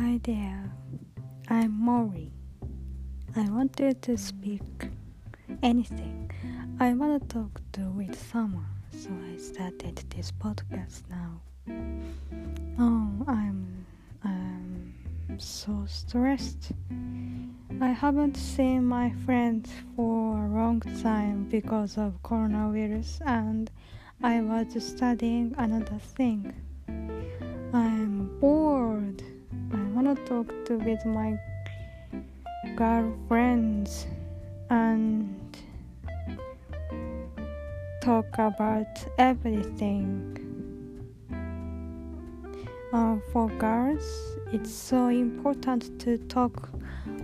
Hi there, I'm Mori. I wanted to speak anything. I want to talk to with someone, so I started this podcast now. Oh, I'm I'm so stressed. I haven't seen my friends for a long time because of coronavirus and I was studying another thing. I wanna talk to with my girlfriends and talk about everything. Uh, for girls, it's so important to talk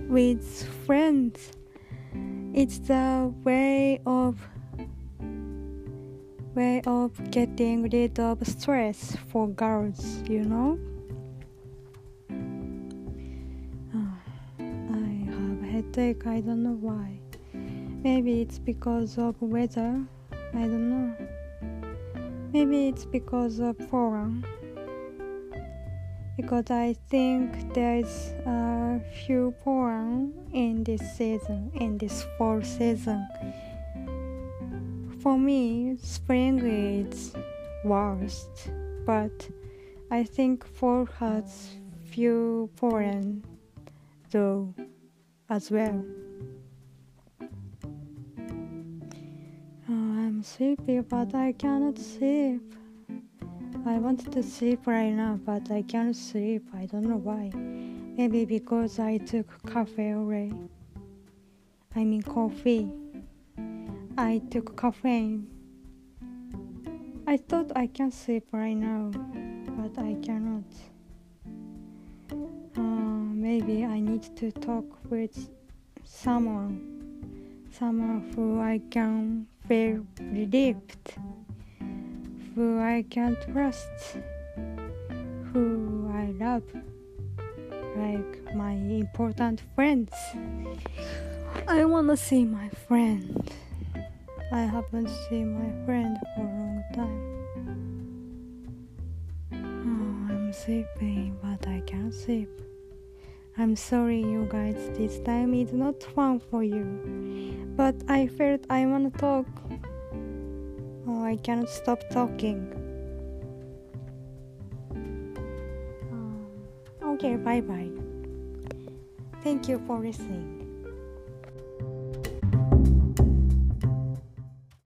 with friends. It's the way of way of getting rid of stress for girls, you know? Headache, I don't know why. Maybe it's because of weather, I don't know. Maybe it's because of foreign. Because I think there's a few pollen in this season, in this fall season. For me, spring is worst, but I think fall has few pollen though as well. Oh, I'm sleepy, but I cannot sleep. I wanted to sleep right now, but I can't sleep. I don't know why. Maybe because I took cafe already. I mean coffee. I took caffeine. I thought I can sleep right now, but I cannot. Uh, maybe I need to talk with someone, someone who I can feel relieved, who I can trust, who I love, like my important friends. I wanna see my friend. I haven't seen my friend for a long time. Oh, I'm sleeping, but I can't sleep. I'm sorry, you guys, this time is not fun for you. But I felt I wanna talk. Oh, I cannot stop talking. Oh, okay, bye bye. Thank you for listening.